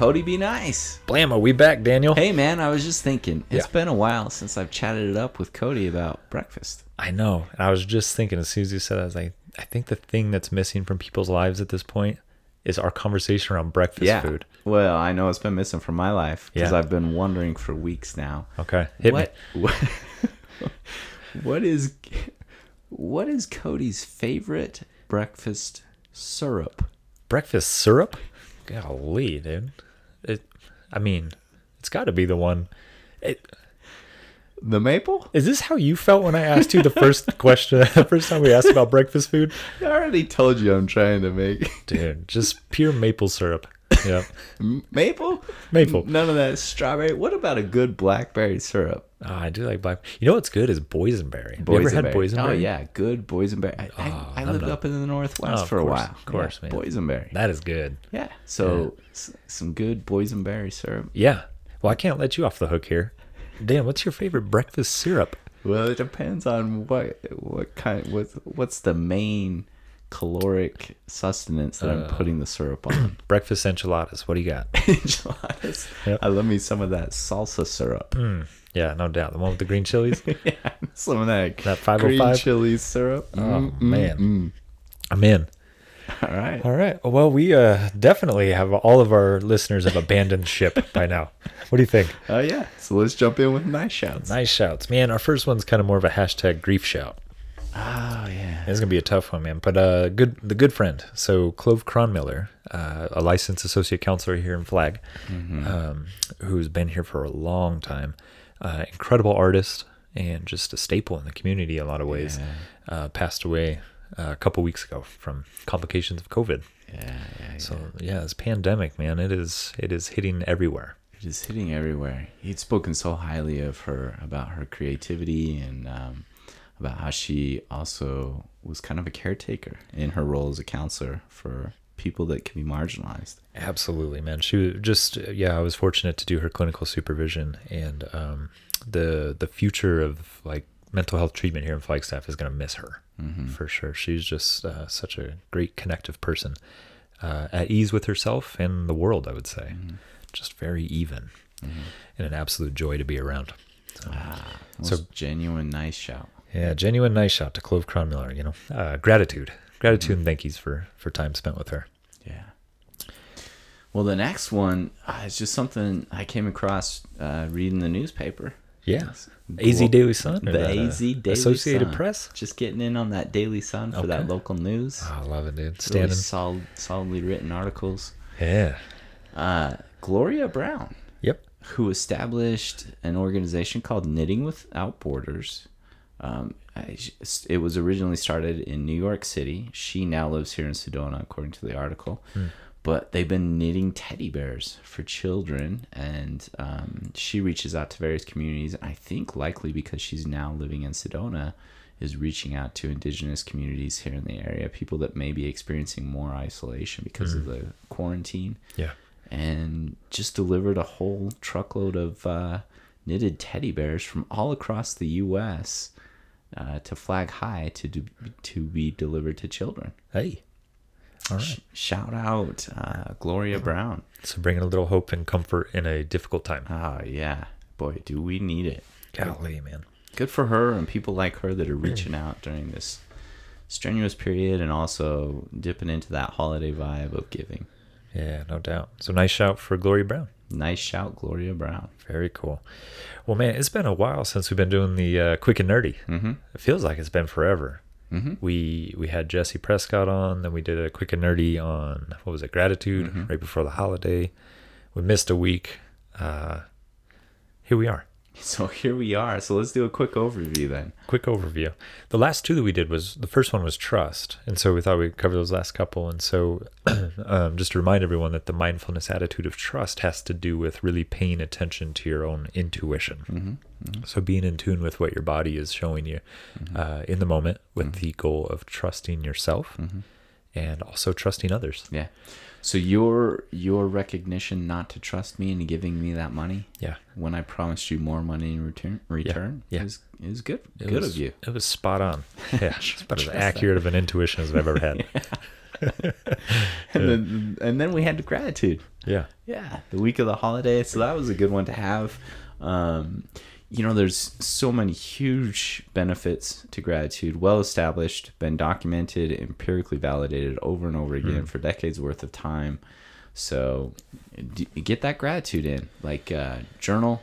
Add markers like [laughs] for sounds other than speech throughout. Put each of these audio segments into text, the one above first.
Cody, be nice. Blam, are we back, Daniel? Hey, man, I was just thinking. It's Yeah. been a while since I've chatted it up with Cody about breakfast. I know. And I was just thinking as soon as you said that, I was like, I think the thing that's missing from people's lives at this point is our conversation around breakfast food. Well, I know it's been missing from my life because Yeah. I've been wondering for weeks now. Okay. Hit what, me. what [laughs] what is what is Cody's favorite breakfast syrup? Breakfast syrup? Golly, dude. It I mean, it's gotta be the one. It, The maple? is this how you felt when I asked you the first [laughs] question the first time we asked about breakfast food? I already told you I'm trying to make Dude, just pure maple syrup. Yeah. [laughs] Maple. Maple. None of that strawberry. What about a good blackberry syrup? Oh, I do like black. You know what's good is boysenberry. Have you ever had boysenberry? Oh yeah, good boysenberry. I, I, Oh, I num lived num. up in the northwest Oh, for a course, while. of course, yeah, man. Boysenberry. That is good. Yeah. So s- some good boysenberry syrup. Yeah. Well, I can't let you off the hook here. Dan, what's your favorite breakfast syrup? Well, it depends on what what kind what what's the main caloric sustenance that I'm putting the syrup on. [clears throat] Breakfast enchiladas. What do you got? [laughs] Enchiladas. Yep. I love me some of that salsa syrup. Yeah, no doubt. The one with the green chilies. [laughs] yeah, some of that, That green 505? chili syrup. Oh, Mm, mm, man. mm. I'm in. All right. All right. Well, we uh, definitely have all of our listeners have abandoned ship by now. What do you think? Oh yeah. So let's jump in with nice shouts. Nice shouts, man. Our first one's kind of more of a hashtag grief shout. Oh yeah. It's gonna be a tough one, man. But uh, good, the good friend. So Clove Cronmiller, uh, a licensed associate counselor here in Flag, um, who's been here for a long time. Uh, incredible artist and just a staple in the community in a lot of ways. Uh, passed away uh, a couple weeks ago from complications of COVID. Yeah, yeah, So yeah, this pandemic, man, it is it is hitting everywhere. just hitting everywhere. He'd spoken so highly of her about her creativity and um, about how she also was kind of a caretaker in her role as a counselor for people that can be marginalized. Absolutely, man. She was just yeah. I was fortunate to do her clinical supervision, and um, the the future of like mental health treatment here in Flagstaff is going to miss her for sure. She's just uh, such a great connective person, uh, at ease with herself and the world. I would say, just very even, and an absolute joy to be around. So, Most So- genuine, nice shout. Yeah, genuine nice shot to Clove Cronmiller. You know, uh, gratitude, gratitude, and thank yous for for time spent with her. Yeah. Well, the next one uh, is just something I came across uh, reading the newspaper. Yeah, AZ Daily Sun, The uh, AZ Daily Associated Sun. Press. Just getting in on that Daily Sun for that local news. Oh, I love it, dude. Really solid, solidly written articles. Yeah. Uh, Gloria Brown, Yep. who established an organization called Knitting Without Borders. Um, I- it was originally started in New York City. She now lives here in Sedona, according to the article. But they've been knitting teddy bears for children, and um, she reaches out to various communities. I think likely because she's now living in Sedona, is reaching out to indigenous communities here in the area, people that may be experiencing more isolation because of the quarantine Yeah. and just delivered a whole truckload of uh, knitted teddy bears from all across the U.S. Uh, to Flag High to do, to be delivered to children. Hey. All right. Sh- shout out uh, Gloria Brown. So bringing a little hope and comfort in a difficult time. Oh yeah, boy, do we need it. Golly, man. Good for her and people like her that are reaching out during this strenuous period and also dipping into that holiday vibe of giving. Yeah, no doubt. So nice shout for Gloria Brown. Nice shout, Gloria Brown. Very cool. Well, man, it's been a while since we've been doing the uh, quick and nerdy. Mm-hmm. It feels like it's been forever. Mm-hmm. We we had Jesse Prescott on, then we did a quick and nerdy on what was it, gratitude, Mm-hmm. right before the holiday. We missed a week. Uh, here we are. [laughs] So here we are. So let's do a quick overview then. quick overview. The last two that we did was the first one was trust, and so we thought we'd cover those last couple. And so, [clears throat] um, just to remind everyone that the mindfulness attitude of trust has to do with really paying attention to your own intuition. Mm-hmm, mm-hmm. So being in tune with what your body is showing you mm-hmm. uh, in the moment, with the goal of trusting yourself and also trusting others. Yeah. So your your recognition not to trust me and giving me that money Yeah. when I promised you more money in return return yeah. is is good. It good was, of you. It was spot on. [laughs] Yeah. It's about as accurate of an intuition as I've ever had. [laughs] And then and then we had the gratitude. Yeah. Yeah, the week of the holiday. So that was a good one to have. Um, you know, there's so many huge benefits to gratitude, well established, been documented, empirically validated over and over again for decades worth of time. So d- get that gratitude in. Like, uh, journal,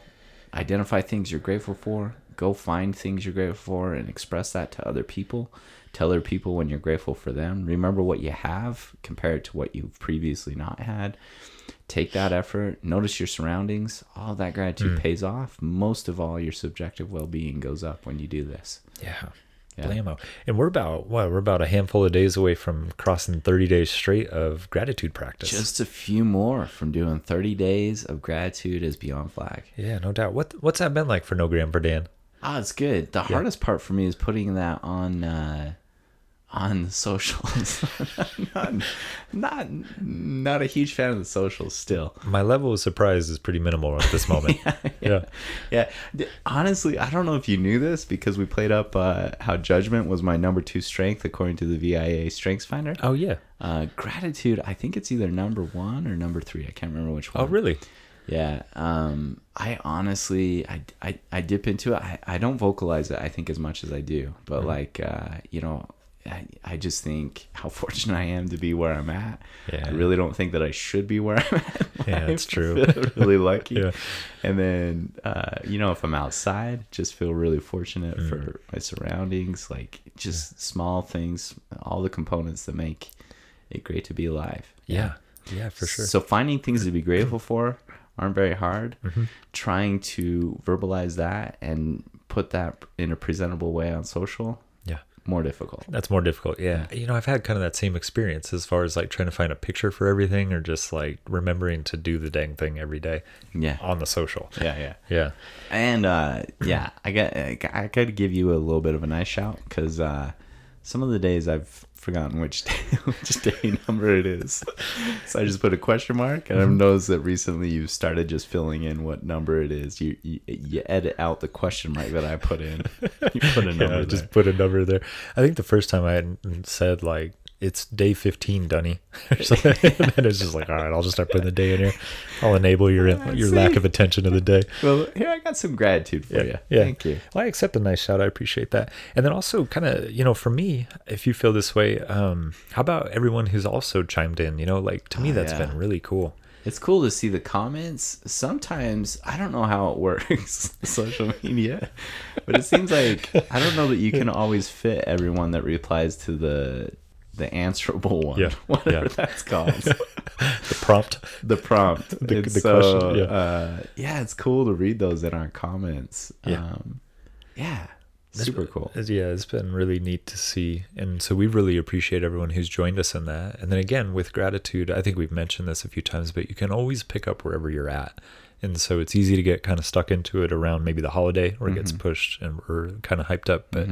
identify things you're grateful for, go find things you're grateful for, and express that to other people. Tell other people when you're grateful for them. Remember what you have, compare it to what you've previously not had take that effort notice your surroundings all that gratitude pays off most of all your subjective well-being goes up when you do this Yeah. Yeah. Blammo. And we're about what? We're about a handful of days away from crossing 30 days straight of gratitude practice. just a few more from doing 30 days of gratitude as beyond flag yeah, no doubt. What what's that been like for No Gram for Dan? ah it's good the hardest part for me is putting that on uh on the socials [laughs] not, not not a huge fan of the socials still My level of surprise is pretty minimal at this [laughs] moment. yeah. Yeah. D- Honestly, I don't know if you knew this because we played up uh, how judgment was my number two strength according to the VIA Strengths Finder. Oh yeah. Uh, gratitude, I think it's either number one or number three. I can't remember which one. Oh really? Yeah. Um, I honestly, I, I, I dip into it. I, I don't vocalize it, I think, as much as I do. But, Mm-hmm. like, uh, you know, I, I just think how [laughs] fortunate I am to be where I'm at. Yeah. I really don't think that I should be where [laughs] I'm at. Yeah, that's true. [laughs] Really lucky. Yeah. And then, uh, you know, if I'm outside, just feel really fortunate Mm. for my surroundings, like just small things, all the components that make it great to be alive. Yeah. Yeah, for sure. So finding things to be grateful for aren't very hard. Mm-hmm. Trying to verbalize that and put that in a presentable way on social, yeah. More difficult. That's more difficult. Yeah. You know, I've had kind of that same experience as far as like trying to find a picture for everything or just like remembering to do the dang thing every day Yeah. on the social. Yeah, yeah. Yeah. And uh, yeah, I got I to give you a little bit of a nice shout because uh, some of the days I've forgotten which day, [laughs] which day [laughs] number it is. So I just put a question mark, and I've noticed that recently you've started just filling in what number it is. You you, you edit out the question mark that I put in. You put a [laughs] number Yeah, just put a number there. I think the first time I had said like it's day fifteen, Dunny. [laughs] and it's just like, all right, I'll just start putting the day in here. I'll enable your your lack of attention to the day. well, here I got some gratitude for you. Yeah. Thank you. Well, I accept a nice shout. I appreciate that. And then also, kind of, you know, for me, if you feel this way, um, how about everyone who's also chimed in? You know, like to me, Oh, that's yeah. been really cool. It's cool to see the comments. Sometimes I don't know how it [laughs] works, social media, but it seems like I don't know that you can [laughs] always fit everyone that replies to the the answerable one, Yeah, [laughs] whatever yeah. that's called, [laughs] The prompt. the prompt. [laughs] The- the so, question, yeah. uh, yeah, it's cool to read those in our comments. Yeah. um, yeah, super cool. Yeah, it's been really neat to see. And so we really appreciate everyone who's joined us in that. And then again, with gratitude, I think we've mentioned this a few times, but you can always pick up wherever you're at. And so it's easy to get kind of stuck into it around maybe the holiday or it gets Mm-hmm. pushed and we're kind of hyped up. But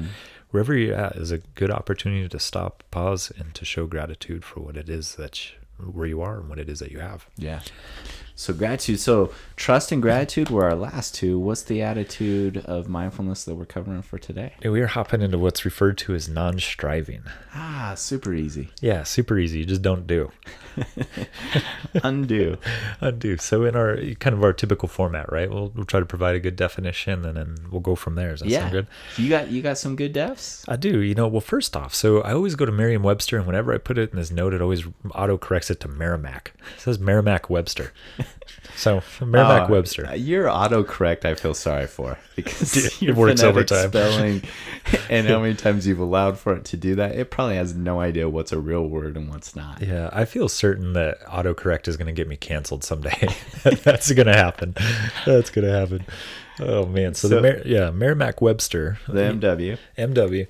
wherever you're at is a good opportunity to stop, pause, and to show gratitude for what it is that you, where you are and what it is that you have. Yeah. So gratitude. So trust and gratitude were our last two. What's the attitude of mindfulness that we're covering for today? And we are hopping into what's referred to as non striving. Ah, super easy. Yeah, super easy. You just don't do. [laughs] Undo. [laughs] Undo. So in our kind of our typical format, right? We'll, we'll try to provide a good definition and then we'll go from there. Does that yeah. sound good? You got you got some good defs? I do. You know, well, first off, so I always go to Merriam-Webster, and whenever I put it in this note, it always auto corrects it to Merrimack. It says Merrimack Webster. [laughs] so Merrimack Uh, Webster. Your autocorrect I feel sorry for because [laughs] It your works phonetic overtime. spelling [laughs] and how many times you've allowed for it to do that. It probably has no idea what's a real word and what's not. Yeah, I feel certain that autocorrect is going to get me canceled someday. That's going to happen. That's going to happen. Oh man. So, So- the Mer- yeah, Merrimack Webster, The MW. MW,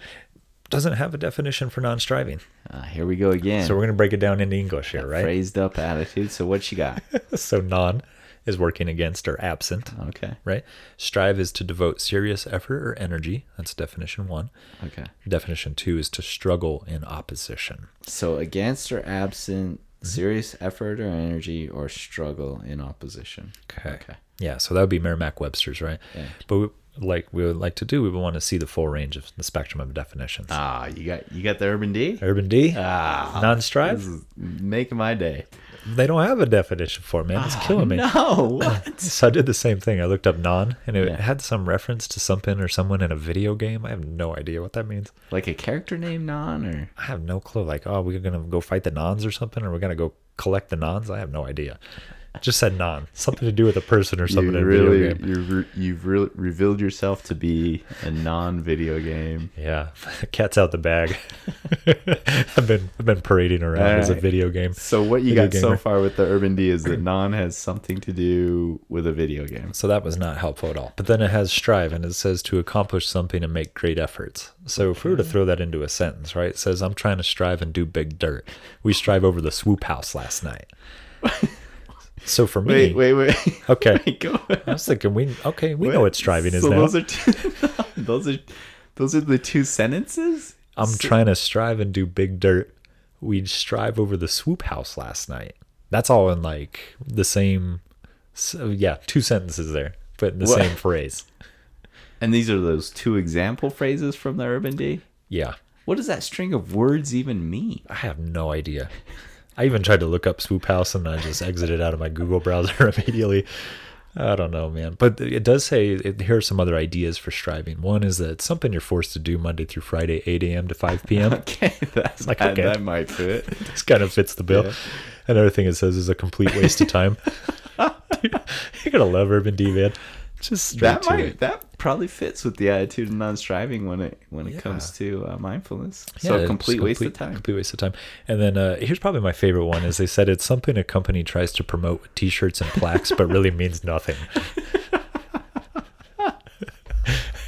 doesn't have a definition for non-striving. Uh, here we go again. So we're going to break it down into English here, right? Phrased up attitude. So what you got? [laughs] So non is working against or absent, Okay. right? Strive is to devote serious effort or energy. That's definition one. Okay. Definition two is to struggle in opposition. So against or absent serious effort or energy or struggle in opposition. Okay. Okay. Yeah, so that would be Merrimack Webster's, right? Yeah. But we, like we would like to do, we would want to see the full range of the spectrum of definitions. Ah, you got you got the Urban D. Urban D, Ah, non-strive. making my day. They don't have a definition for it, man. It's killing me. No, what? [laughs] So I did the same thing. I looked up non, and it Yeah. had some reference to something or someone in a video game. I have no idea what that means. like a character name non or I have no clue. Like, oh, we're gonna go fight the nons or something, or we're gonna go collect the nons. I have no idea. Just said non, something to do with a person or something you really you re- you've re- revealed yourself to be a non-video game. Yeah, [laughs] cat's out the bag. [laughs] I've been I've been parading around as a video game. So what you got so far with the Urban D is that [clears throat] non has something to do with a video game. So that was not helpful at all. But then it has strive and it says to accomplish something and make great efforts. So if we were to hmm. throw that into a sentence, right? It says, I'm trying to strive and do big dirt. We strive over the swoop house last night. [laughs] so for me, Wait, wait, wait. [laughs] Okay. Wait, I was thinking, we okay, we know What? striving is so now. Those are two, [laughs] those are those are the two sentences. I'm So- trying to strive and do big dirt. We'd strive over the swoop house last night. That's all in like the same, so yeah, two sentences there, but in the What? same phrase. [laughs] And these are those two example phrases from the Urban D. Yeah. What does that string of words even mean? I have no idea. I even tried to look up Swoop House and I just exited out of my Google browser [laughs] immediately. I don't know, man. But it does say it, here are some other ideas for striving. One is that it's something you're forced to do Monday through Friday, 8 a.m. to 5 p.m. [laughs] Okay, that's Like, that, okay. that might fit. [laughs] this kind of fits the bill. Yeah. Another thing it says is a complete waste of time. Dude, you're gonna love Urban D, man. Just That might it. that probably fits with the attitude of non-striving when it when it Yeah. comes to uh, mindfulness. Yeah, so it's complete waste of time. Complete waste of time. And then uh, here's probably my favorite one: is they said it's something a company tries to promote with T-shirts and plaques, but really means nothing. [laughs]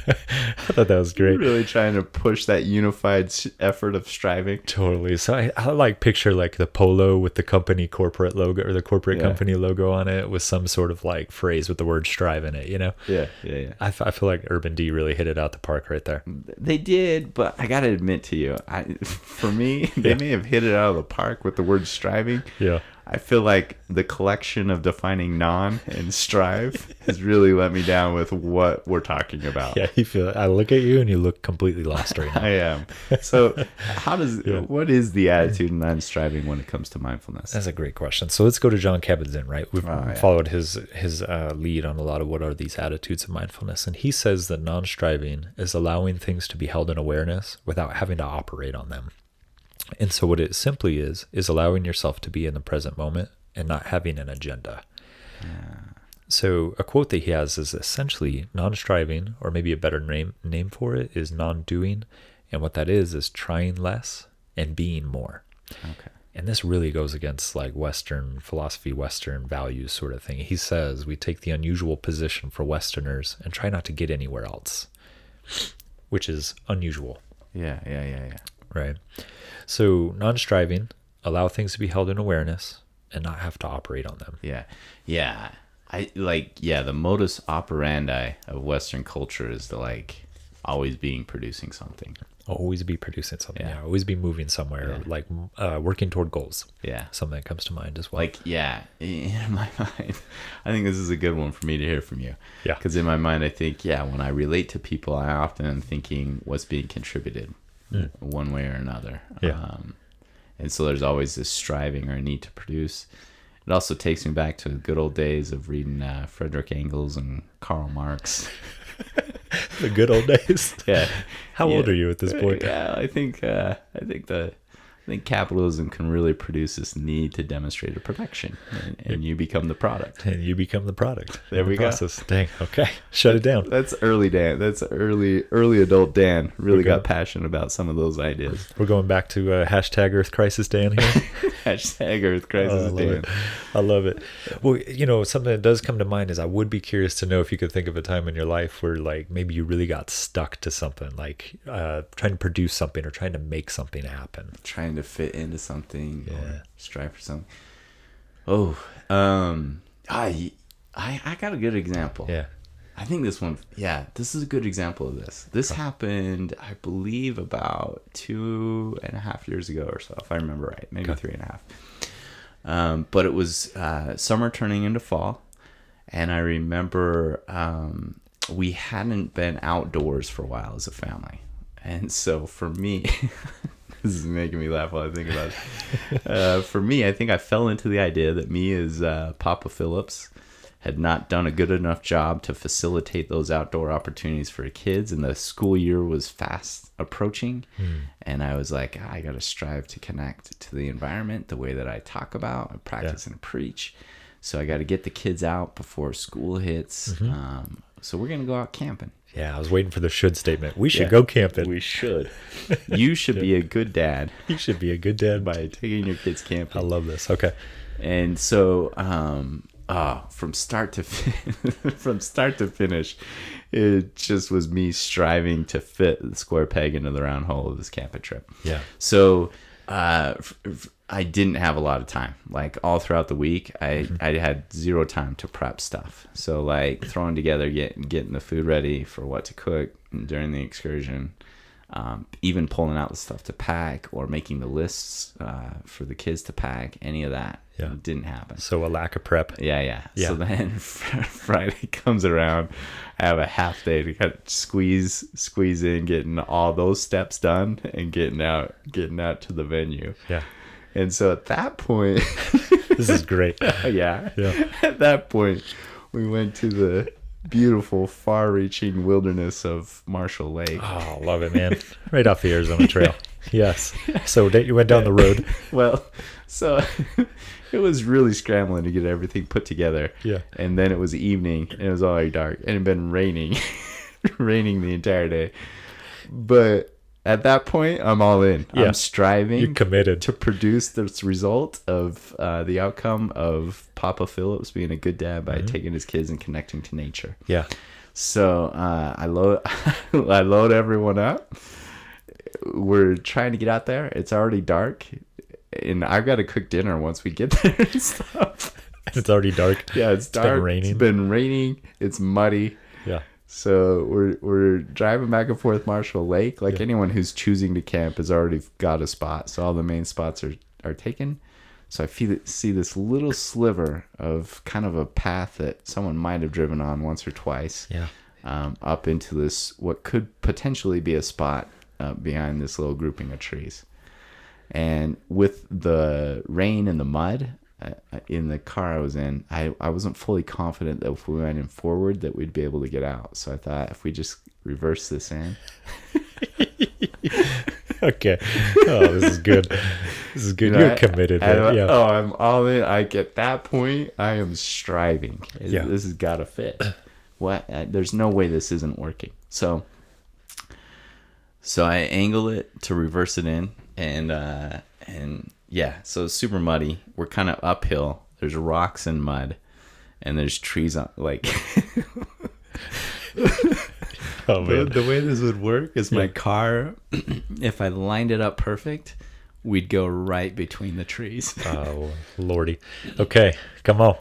[laughs] I thought that was great. Really trying to push that unified effort of striving. Totally. So I, I like picture like the polo with the company corporate logo or the corporate Yeah. company logo on it with some sort of like phrase with the word strive in it. You know, Yeah, yeah, yeah. I, f- I feel like Urban D really hit it out the park right there. They did, but I gotta admit to you, I [laughs] for me, they Yeah. may have hit it out of the park with the word striving. Yeah. I feel like the collection of defining non and strive has really let me down with what we're talking about. Yeah, you feel. I look at you and you look completely lost right now. [laughs] I am. So, how does [laughs] Yeah. what is the attitude of non-striving when it comes to mindfulness? That's a great question. So let's go to Jon Kabat-Zinn, right? We've Oh, yeah. followed his his uh, lead on a lot of what are these attitudes of mindfulness, and he says that non-striving is allowing things to be held in awareness without having to operate on them. And so what it simply is is allowing yourself to be in the present moment and not having an agenda. So a quote that he has is essentially non-striving, or maybe a better name name for it is non-doing, and what that is is trying less and being more. Okay. And this really goes against like Western philosophy, Western values sort of thing. He says we take the unusual position for Westerners and try not to get anywhere else, which is unusual, Yeah, yeah, yeah, yeah. Right? So non-striving, allow things to be held in awareness and not have to operate on them. Yeah. Yeah. I like yeah, the modus operandi of western culture is to like always being producing something. Always be producing something. Yeah. Yeah. Always be moving somewhere, Yeah. like uh, working toward goals. Yeah. Something that comes to mind as well. Like yeah, [laughs] in my mind, I think this is a good one for me to hear from you. Yeah. Because in my mind, I think yeah, when I relate to people, I often am thinking what's being contributed, Mm. one way or another. Yeah. Um, and so there's always this striving or a need to produce. It also takes me back to the good old days of reading uh, Frederick Engels and Karl Marx. [laughs] the good old days. [laughs] Yeah. How old are you at this point? Yeah, I think uh, I think the think capitalism can really produce this need to demonstrate a production, and, and you become the product. And you become the product. There the we go. process. Dang. Okay. Shut it down. That's early Dan. That's early early adult Dan. Really got passionate about some of those ideas. We're going back to uh, hashtag Earth Crisis Dan here. [laughs] Hashtag Earth Oh, I Crisis Dan. it. I love it. Well, you know, something that does come to mind is I would be curious to know if you could think of a time in your life where, like, maybe you really got stuck to something, like uh, trying to produce something or trying to make something happen. Trying to fit into something Yeah. or strive for something. Oh, um, I I I got a good example. Yeah. I think this one, yeah, this is a good example of this. This happened, I believe, about two and a half years ago or so, if I remember right, maybe three and a half. Um, but it was uh, summer turning into fall, and I remember um, we hadn't been outdoors for a while as a family, and so for me. [laughs] [laughs] this is making me laugh while I think about it. Uh, for me, I think I fell into the idea that me as uh, Papa Phillips had not done a good enough job to facilitate those outdoor opportunities for kids, and the school year was fast approaching. And I was like, I got to strive to connect to the environment the way that I talk about, I practice, and preach. So I got to get the kids out before school hits. Um, so we're gonna go out camping. Yeah, I was waiting for the should statement. We should Yeah. go camping. We should. [laughs] you should be a good dad you should be a good dad. by taking your kids camping. I love this. Okay. and so um uh from start to [laughs] from start to finish it just was me striving to fit the square peg into the round hole of this camping trip Yeah. so uh f- f- i didn't have a lot of time like all throughout the week i i had zero time to prep stuff so like throwing together getting getting the food ready for what to cook during the excursion um, even pulling out the stuff to pack or making the lists uh, for the kids to pack any of that Yeah. didn't happen So a lack of prep. yeah yeah, Yeah. so then [laughs] friday comes around i have a half day to kind of squeeze squeeze in getting all those steps done and getting out getting out to the venue Yeah. And so at that point [laughs] This is great. [laughs] yeah Yeah. at that point we went to the beautiful far-reaching wilderness of marshall lake Oh, love it, man. Right off the Arizona Trail. [laughs] Yes. So you went down the road. well, so it was really scrambling to get everything put together. Yeah. And then it was evening and it was already dark and it had been raining, raining the entire day. But at that point, I'm all in. Yeah. I'm striving You're committed. to produce this result of uh, the outcome of Papa Phillips being a good dad by taking his kids and connecting to nature. Yeah. So uh, I load [laughs] I load everyone up. We're trying to get out there. It's already dark, and I've got to cook dinner once we get [laughs] there and stuff. It's already dark. Yeah, it's, been dark. raining. It's been raining. It's muddy. Yeah. So we're we're driving back and forth Marshall Lake. Like Yeah. anyone who's choosing to camp has already got a spot. So all the main spots are are taken. So I feel see this little sliver of kind of a path that someone might have driven on once or twice Yeah. um, up into this what could potentially be a spot uh, behind this little grouping of trees. And with the rain and the mud in the car I was in, I, I wasn't fully confident that if we went in forward that we'd be able to get out. So I thought if we just reverse this in, [laughs] Okay. Oh, this is good. This is good. You You're I- committed. I- man. yeah. Oh, I'm all in. I at that point, I am striving. Yeah. This has got to fit. What? Uh, there's no way this isn't working. So, so I angle it to reverse it in, and uh, and yeah, so it's super muddy. We're kind of uphill. There's rocks and mud, and there's trees on like. [laughs] Oh, The, man. the way this would work is my Yeah. car, [clears throat] if I lined it up perfect, we'd go right between the trees. Oh, lordy. Okay. Come on.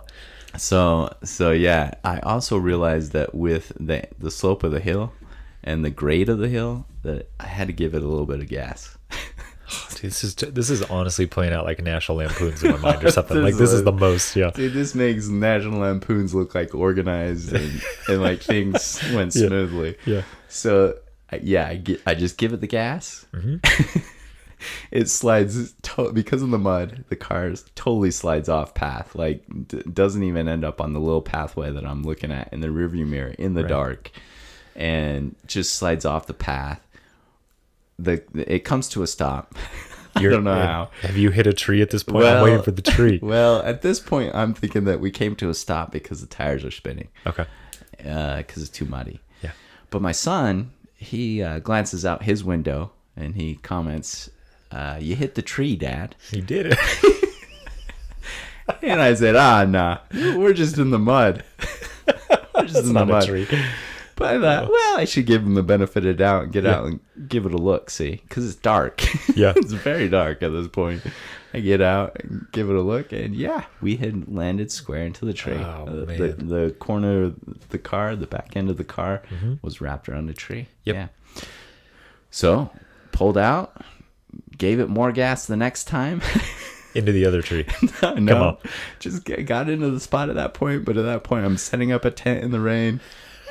So so yeah, I also realized that with the the slope of the hill and the grade of the hill, that I had to give it a little bit of gas. [laughs] This is this is honestly playing out like National Lampoons in my mind or [laughs] something. This Like this is is- the most. Yeah. Dude, this makes National Lampoons look like organized and, and like things [laughs] went Yeah. smoothly. Yeah. So yeah, I, gi- I just give it the gas. Mm-hmm. [laughs] it slides to- because of the mud. The car totally slides off path. Like d- doesn't even end up on the little pathway that I'm looking at in the rearview mirror in the Right. dark, and just slides off the path. The it comes to a stop. [laughs] I don't know how. Have you hit a tree at this point? I'm waiting Well- for the tree. [laughs] Well, at this point, I'm thinking that we came to a stop because the tires are spinning Okay. because it's too muddy. Yeah. But my son, he uh, glances out his window and he comments, uh, "You hit the tree, Dad." He did [laughs] it. And I said, "Ah, nah, we're just in the mud. we're just It's in the not a mud." But I thought, well, I should give him the benefit of the doubt and get Yeah. out and give it a look, see, because it's dark. [laughs] Yeah. it's very dark at this point. I get out and give it a look, and yeah, we had landed square into the tree. Oh, Uh, the, man. the corner of the car, the back end of the car, was wrapped around the tree. Yep. Yeah. So pulled out, gave it more gas the next time. [laughs] into the other tree. [laughs] no, on. just get, got into the spot at that point. But at that point, I'm setting up a tent in the rain,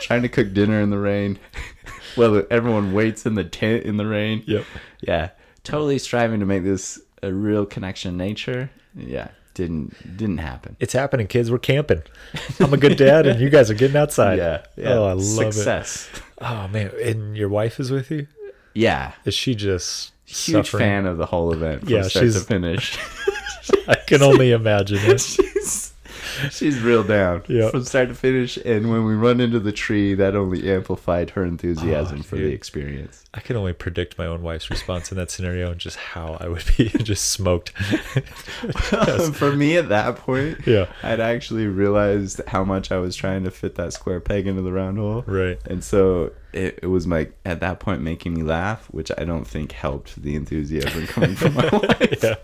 trying to cook dinner in the rain. [laughs] well, everyone waits in the tent in the rain. Yep. Yeah, totally striving to make this a real connection in nature. Yeah, didn't didn't happen. It's happening, kids. We're camping. I'm a good dad, and you guys are getting outside. Yeah, yeah. Oh, I love it. Success. it. Oh man, and your wife is with you? Yeah, Is she just huge suffering? fan of the whole event from Yeah, start to she's- finish. [laughs] I can only imagine it. [laughs] [laughs] she's real down Yeah. from start to finish. And when we run into the tree, that only amplified her enthusiasm Oh, for the experience. I can only predict my own wife's response in that scenario and just how I would be [laughs] just smoked. [laughs] for me at that point, Yeah. I'd actually realized how much I was trying to fit that square peg into the round hole. Right. And so it, it was like at that point making me laugh, which I don't think helped the enthusiasm coming from my [laughs] wife. yeah.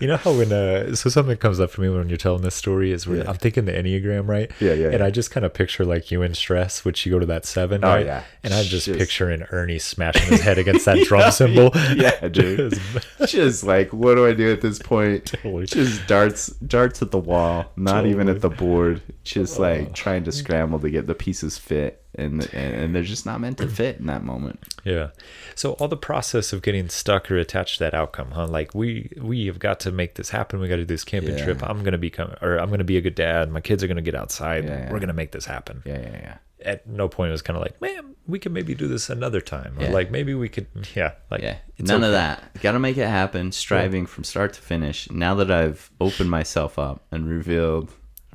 You know how when uh so something comes up for me when you're telling this story is where Yeah. I'm thinking the Enneagram, right? Yeah, yeah, And yeah. I just kind of picture like you in stress, which you go to that seven, Oh, right? yeah. And I'm just, Just- picturing Ernie smashing his head against that drum [laughs] cymbal. Yeah, dude. [laughs] Just like, what do I do at this point? Totally. Just darts, darts at the wall, not even at the board. Just Oh. like trying to scramble to get the pieces fit, and and, and they're just not meant to fit in that moment. Yeah. So all the process of getting stuck or attached to that outcome, huh? Like we we have got to make this happen. We got to do this camping Yeah. trip. I'm gonna become or I'm gonna be a good dad. My kids are gonna get outside. Yeah, yeah. We're gonna make this happen. Yeah, yeah, yeah. At no point was kind of like, man, we could maybe do this another time, or Yeah. like maybe we could, yeah, like Yeah, none of that. Got to make it happen. Striving from start to finish. Now that I've opened myself up and revealed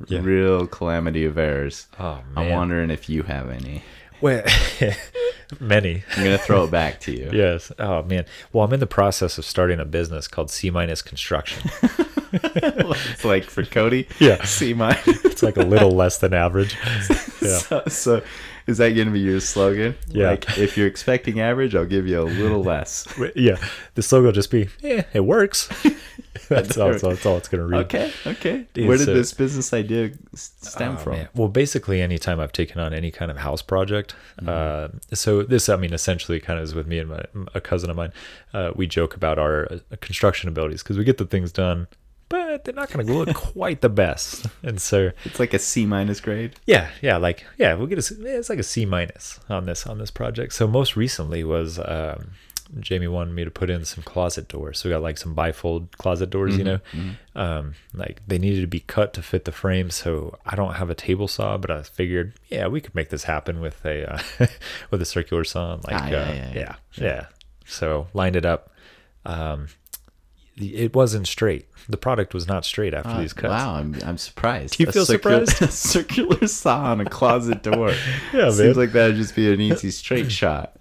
Yeah. real calamity of errors, Oh I'm wondering if you have any. well, [laughs] many. I'm gonna throw it back to you. [laughs] Yes. Oh man. Well, I'm in the process of starting a business called C minus Construction. [laughs] it's like for Cody. Yeah. See my. It's like a little less than average. [laughs] Yeah. So, so is that going to be your slogan? Yeah. Like, if you're expecting average, I'll give you a little less. [laughs] Yeah. The slogan will just be, yeah, it works. [laughs] that's, all, that's all- that's all it's gonna read. Okay. Okay. Dude, Where did so- this business idea stem Oh, from? man. Well, basically, anytime I've taken on any kind of house project, Mm-hmm. uh, so this, I mean, essentially, kind of is with me and my a cousin of mine. Uh, we joke about our uh, construction abilities because we get the things done, but they're not going to look quite the best. [laughs] And so, It's like a C minus grade. yeah, yeah, like yeah, we'll get a, C- it's like a C minus on this on this project. So most recently was um, Jamie wanted me to put in some closet doors. So we got like some bifold closet doors, you know, um, like they needed to be cut to fit the frame. So I don't have a table saw, but I figured, yeah, we could make this happen with a uh, [laughs] with a circular saw. Like, Ah, yeah, uh, yeah, yeah, yeah. yeah, So lined it up. Um, it wasn't straight. The product was not straight after Uh, these cuts. Wow, I'm, I'm surprised. Do you A feel circular, surprised? A [laughs] circular saw on a closet door. [laughs] Yeah, Seems man. like that would just be an easy straight [laughs] shot.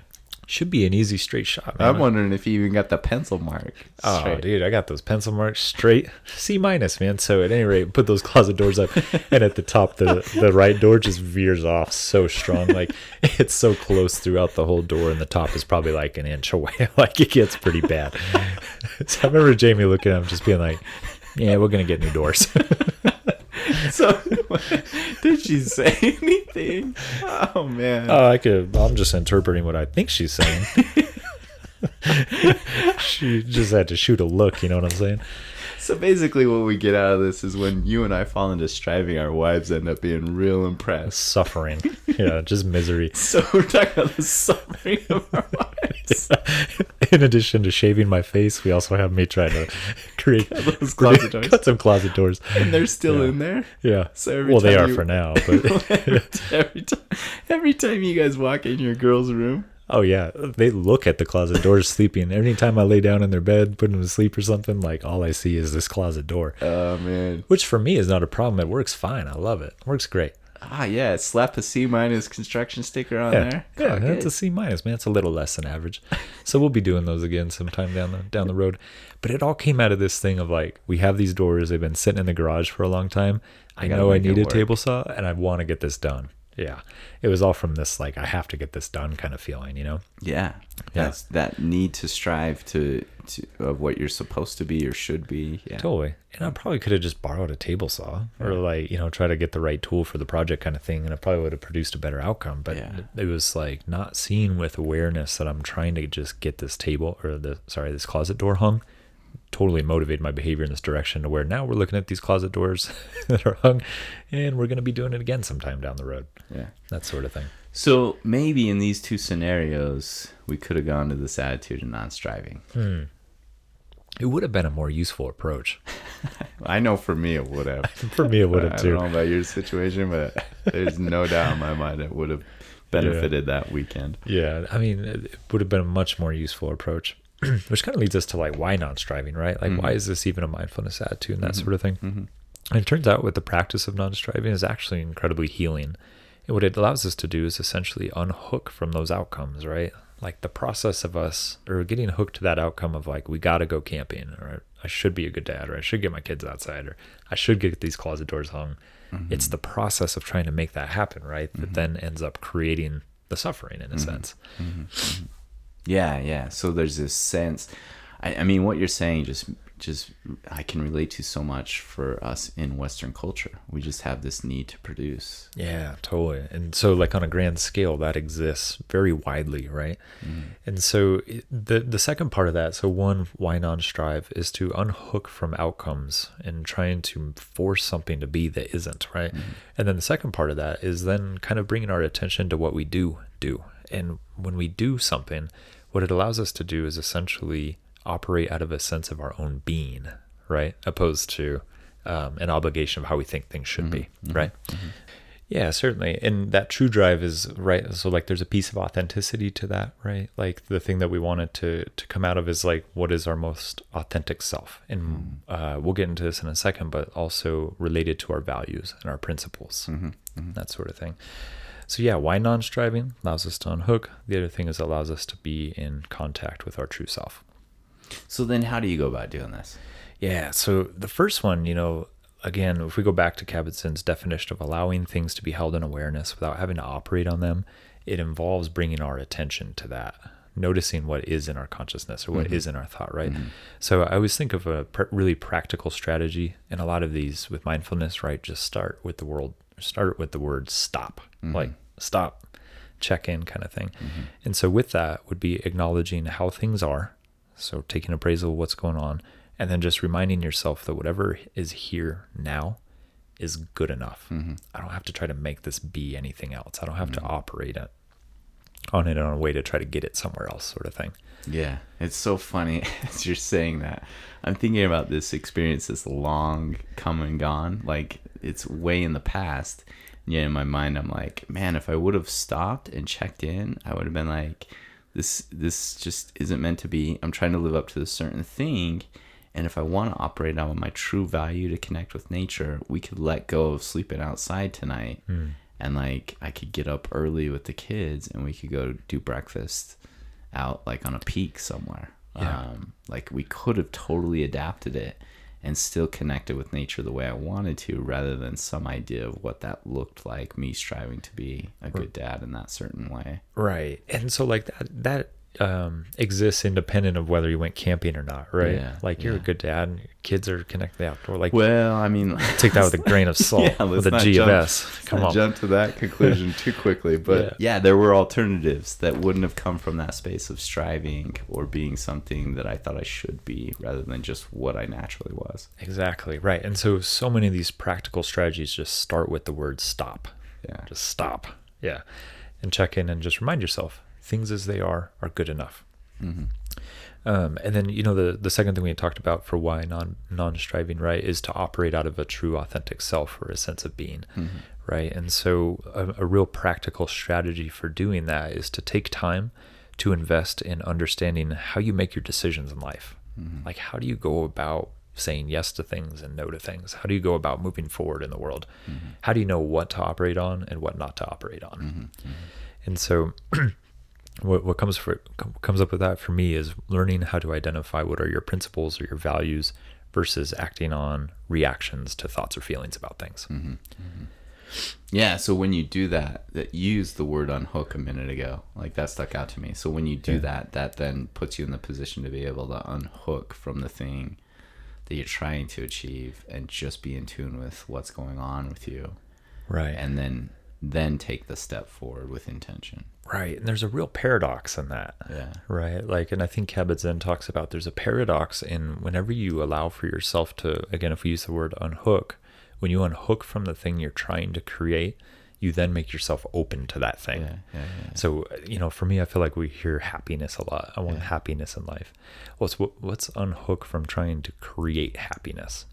Should be an easy straight shot. Man. I'm wondering if you even got the pencil mark. Oh, dude, I got those pencil marks straight C minus, man. So at any rate, put those closet doors up, and at the top, the the right door just veers off so strong, like it's so close throughout the whole door, and the top is probably like an inch away. like it gets pretty bad. [laughs] so I remember Jamie looking at him, just being like, "Yeah, we're gonna get new doors." [laughs] So, [laughs] did she say anything? Oh man. Oh, I could. I'm just interpreting what I think she's saying. she just had to shoot a look. You know what I'm saying? So basically, what we get out of this is when you and I fall into striving, our wives end up being real impressed. Suffering. Yeah, just misery. [laughs] So we're talking about the suffering of our [laughs] wives. In addition to shaving my face, we also have me trying to [laughs] create those closet doors. cut some closet doors. And they're still Yeah. in there. Yeah. So every well, they are you- for now, but every time, every time you guys walk in your girl's room, oh yeah, they look at the closet doors sleeping. Anytime I lay down in their bed, put them to sleep or something, like all I see is this closet door, oh man, which for me is not a problem. It works fine. I love it. Works great. ah yeah, slap a C minus construction sticker on Yeah, there. yeah, Clock that's it. a C minus, man. It's a little less than average. So we'll be doing those again sometime down the down the road. But it all came out of this thing of like we have these doors. They've been sitting in the garage for a long time. I gotta know I need a table saw, and I want to get this done. Yeah, it was all from this like I have to get this done kind of feeling, you know. yeah, Yeah. that's that need to strive to to of what you're supposed to be or should be. Yeah, Totally. And I probably could have just borrowed a table saw or like, you know, try to get the right tool for the project kind of thing. And I probably would have produced a better outcome. But Yeah. it was like not seen with awareness that I'm trying to just get this table or the, sorry, this closet door hung totally motivated my behavior in this direction to where now we're looking at these closet doors [laughs] that are hung and we're going to be doing it again sometime down the road. Yeah. That sort of thing. So maybe in these two scenarios, we could have gone to this attitude of non-striving. Hmm. It would have been a more useful approach. [laughs] I know for me it would have. [laughs] For me, it would I have don't too. know about your situation, but there's no doubt in my mind it would have benefited that weekend. Yeah, I mean, it would have been a much more useful approach, [clears throat] which kind of leads us to like why not striving, right? Like, why mm-hmm. is this even a mindfulness attitude and that mm-hmm. sort of thing? Mm-hmm. And it turns out, with the practice of non-striving, is actually incredibly healing. And what it allows us to do is essentially unhook from those outcomes, right? Like the process of us or getting hooked to that outcome of like we got to go camping, or I should be a good dad, or I should get my kids outside, or I should get these closet doors hung. It's the process of trying to make that happen, right? That then ends up creating the suffering in a sense. Yeah, yeah. So there's this sense. I, I mean, what you're saying just just I can relate to so much for us in Western culture. We just have this need to produce. Yeah, totally. And so, like on a grand scale, that exists very widely, right? Mm. And so, the the second part of that, so one, why non strive, is to unhook from outcomes and trying to force something to be that isn't, right? Mm-hmm. And then the second part of that is then kind of bringing our attention to what we do do. And when we do something, what it allows us to do is essentially operate out of a sense of our own being, right? Opposed to um, an obligation of how we think things should be, mm-hmm. Mm-hmm. right? Mm-hmm. Yeah, certainly. And that true drive is right. So like there's a piece of authenticity to that, right? Like the thing that we wanted to to come out of is like what is our most authentic self. And uh, we'll get into this in a second, but also related to our values and our principles, that sort of thing. So yeah, why non-striving allows us to unhook. The other thing is it allows us to be in contact with our true self. So then, how do you go about doing this? Yeah. So the first one, you know, again, if we go back to Kabat-Zinn's definition of allowing things to be held in awareness without having to operate on them, it involves bringing our attention to that, noticing what is in our consciousness or what mm-hmm. is in our thought, right? Mm-hmm. So I always think of a pr- really practical strategy, and a lot of these with mindfulness, right? Just start with the word, start with the word stop, mm-hmm. like stop, check in kind of thing. Mm-hmm. And so with that would be acknowledging how things are. So taking appraisal of what's going on, and then just reminding yourself that whatever is here now is good enough. Mm-hmm. I don't have to try to make this be anything else. I don't have to operate it on it on a way to try to get it somewhere else, sort of thing. Yeah, it's so funny [laughs] as you're saying that. I'm thinking about this experience that's long come and gone. Like it's way in the past. And yet in my mind, I'm like, man, if I would have stopped and checked in, I would have been like, this this just isn't meant to be. I'm trying to live up to this certain thing. And if I want to operate out of my true value to connect with nature, we could let go of sleeping outside tonight. Hmm. And like I could get up early with the kids and we could go do breakfast out like on a peak somewhere. Yeah. Um, like we could have totally adapted it and still connected with nature the way I wanted to, rather than some idea of what that looked like. Me striving to be a good dad in that certain way. Right. And so like that that um exists independent of whether you went camping or not, right? Yeah, like you're a good dad and your kids are connected to the outdoor. Like Well, I mean, [laughs] take that with a grain of [laughs] salt Yeah, let's with a not G jump- of S. Come on. jump to that [laughs] conclusion too quickly. But yeah. there were alternatives that wouldn't have come from that space of striving or being something that I thought I should be, rather than just what I naturally was. Exactly. Right. And so so many of these practical strategies just start with the word stop. Yeah. Just stop. Yeah. And check in and just remind yourself things as they are are good enough. Mm-hmm. Um, and then you know the the second thing we talked about for why non non striving right is to operate out of a true authentic self or a sense of being, mm-hmm. right? And so a, a real practical strategy for doing that is to take time to invest in understanding how you make your decisions in life. Mm-hmm. Like how do you go about saying yes to things and no to things? How do you go about moving forward in the world? How do you know what to operate on and what not to operate on? And so [clears throat] what, what comes for comes up with that for me is learning how to identify what are your principles or your values versus acting on reactions to thoughts or feelings about things. Mm-hmm. Mm-hmm. Yeah, so when you do that, that used the word unhook a minute ago. Like that stuck out to me. So when you do Yeah. that, that then puts you in the position to be able to unhook from the thing that you're trying to achieve and just be in tune with what's going on with you. Right. And then then take the step forward with intention. Right. And there's a real paradox in that. Yeah. Right. Like, and I think Kabat-Zinn talks about there's a paradox in whenever you allow for yourself to, again, if we use the word unhook, when you unhook from the thing you're trying to create, you then make yourself open to that thing. Yeah, yeah, yeah. So, you know, for me, I feel like we hear happiness a lot. I want happiness in life. What's let's unhook from trying to create happiness.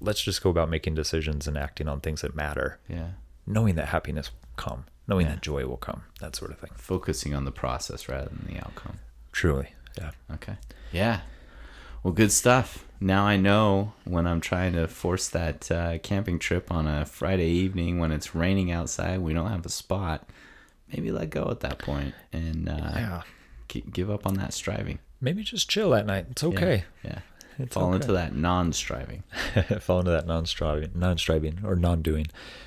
Let's just go about making decisions and acting on things that matter, Yeah. knowing that happiness come, knowing Yeah. that joy will come, that sort of thing. Focusing on the process rather than the outcome. Truly. Yeah. Okay. Yeah. Well, good stuff. Now I know when I'm trying to force that uh, camping trip on a Friday evening when it's raining outside, we don't have a spot. Maybe let go at that point and uh, Yeah. gi- give up on that striving. Maybe just chill that night. It's okay. Yeah. [laughs] It's Fall okay. into that non-striving. [laughs] fall into that non-striving, non-striving or non-doing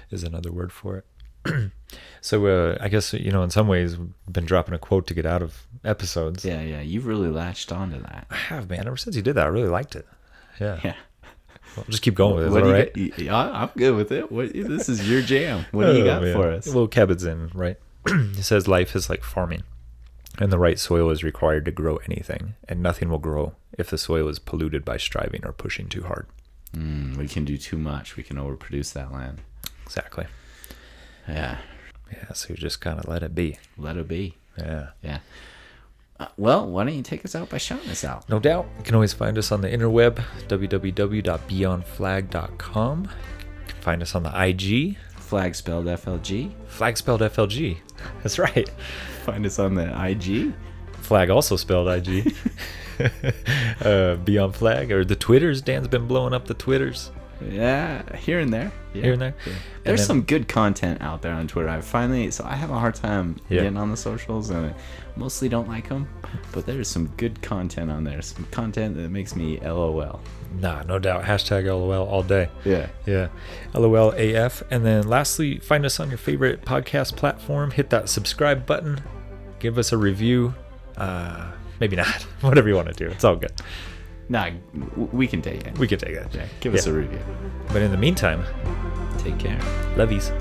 is another word for it. [clears throat] so uh, I guess you know in some ways we've been dropping a quote to get out of episodes. Yeah, yeah. You've really latched onto that. I have man. Ever since you did that, I really liked it. Yeah. [laughs] Yeah. Well, just keep going with it. What do you yeah, I'm good with it. What, this is your jam. What do you Oh, got for us? Well, Kabat-Zinn right. [clears throat] it says life is like farming, and the right soil is required to grow anything, and nothing will grow if the soil is polluted by striving or pushing too hard. Mm, we can do too much. We can overproduce that land. Exactly. Yeah. Yeah. So you just kind of let it be. Let it be. Yeah. Yeah. Uh, well, why don't you take us out by shouting us out? No doubt. You can always find us on the interweb, www.beyondflag.com. You can find us on the IG, Flag spelled FLG. flag spelled FLG. [laughs] That's right. Find us on the IG. Flag also spelled IG. [laughs] [laughs] uh, Beyond Flag, or the Twitters. Dan's been blowing up the Twitters. Yeah, here and there. Yeah. Here and there. Yeah. There's then- some good content out there on Twitter. I finally, so I have a hard time Yeah. getting on the socials, and I mostly don't like them. But there's some good content on there. Some content that makes me LOL. Nah, no doubt. Hashtag LOL all day. Yeah. Yeah. LOL AF. And then lastly, find us on your favorite podcast platform. Hit that subscribe button. Give us a review. Uh, maybe not. [laughs] Whatever you want to do. It's all good. Nah, we can take it. We can take it. Yeah, give us a review. But in the meantime, Take care. lovies.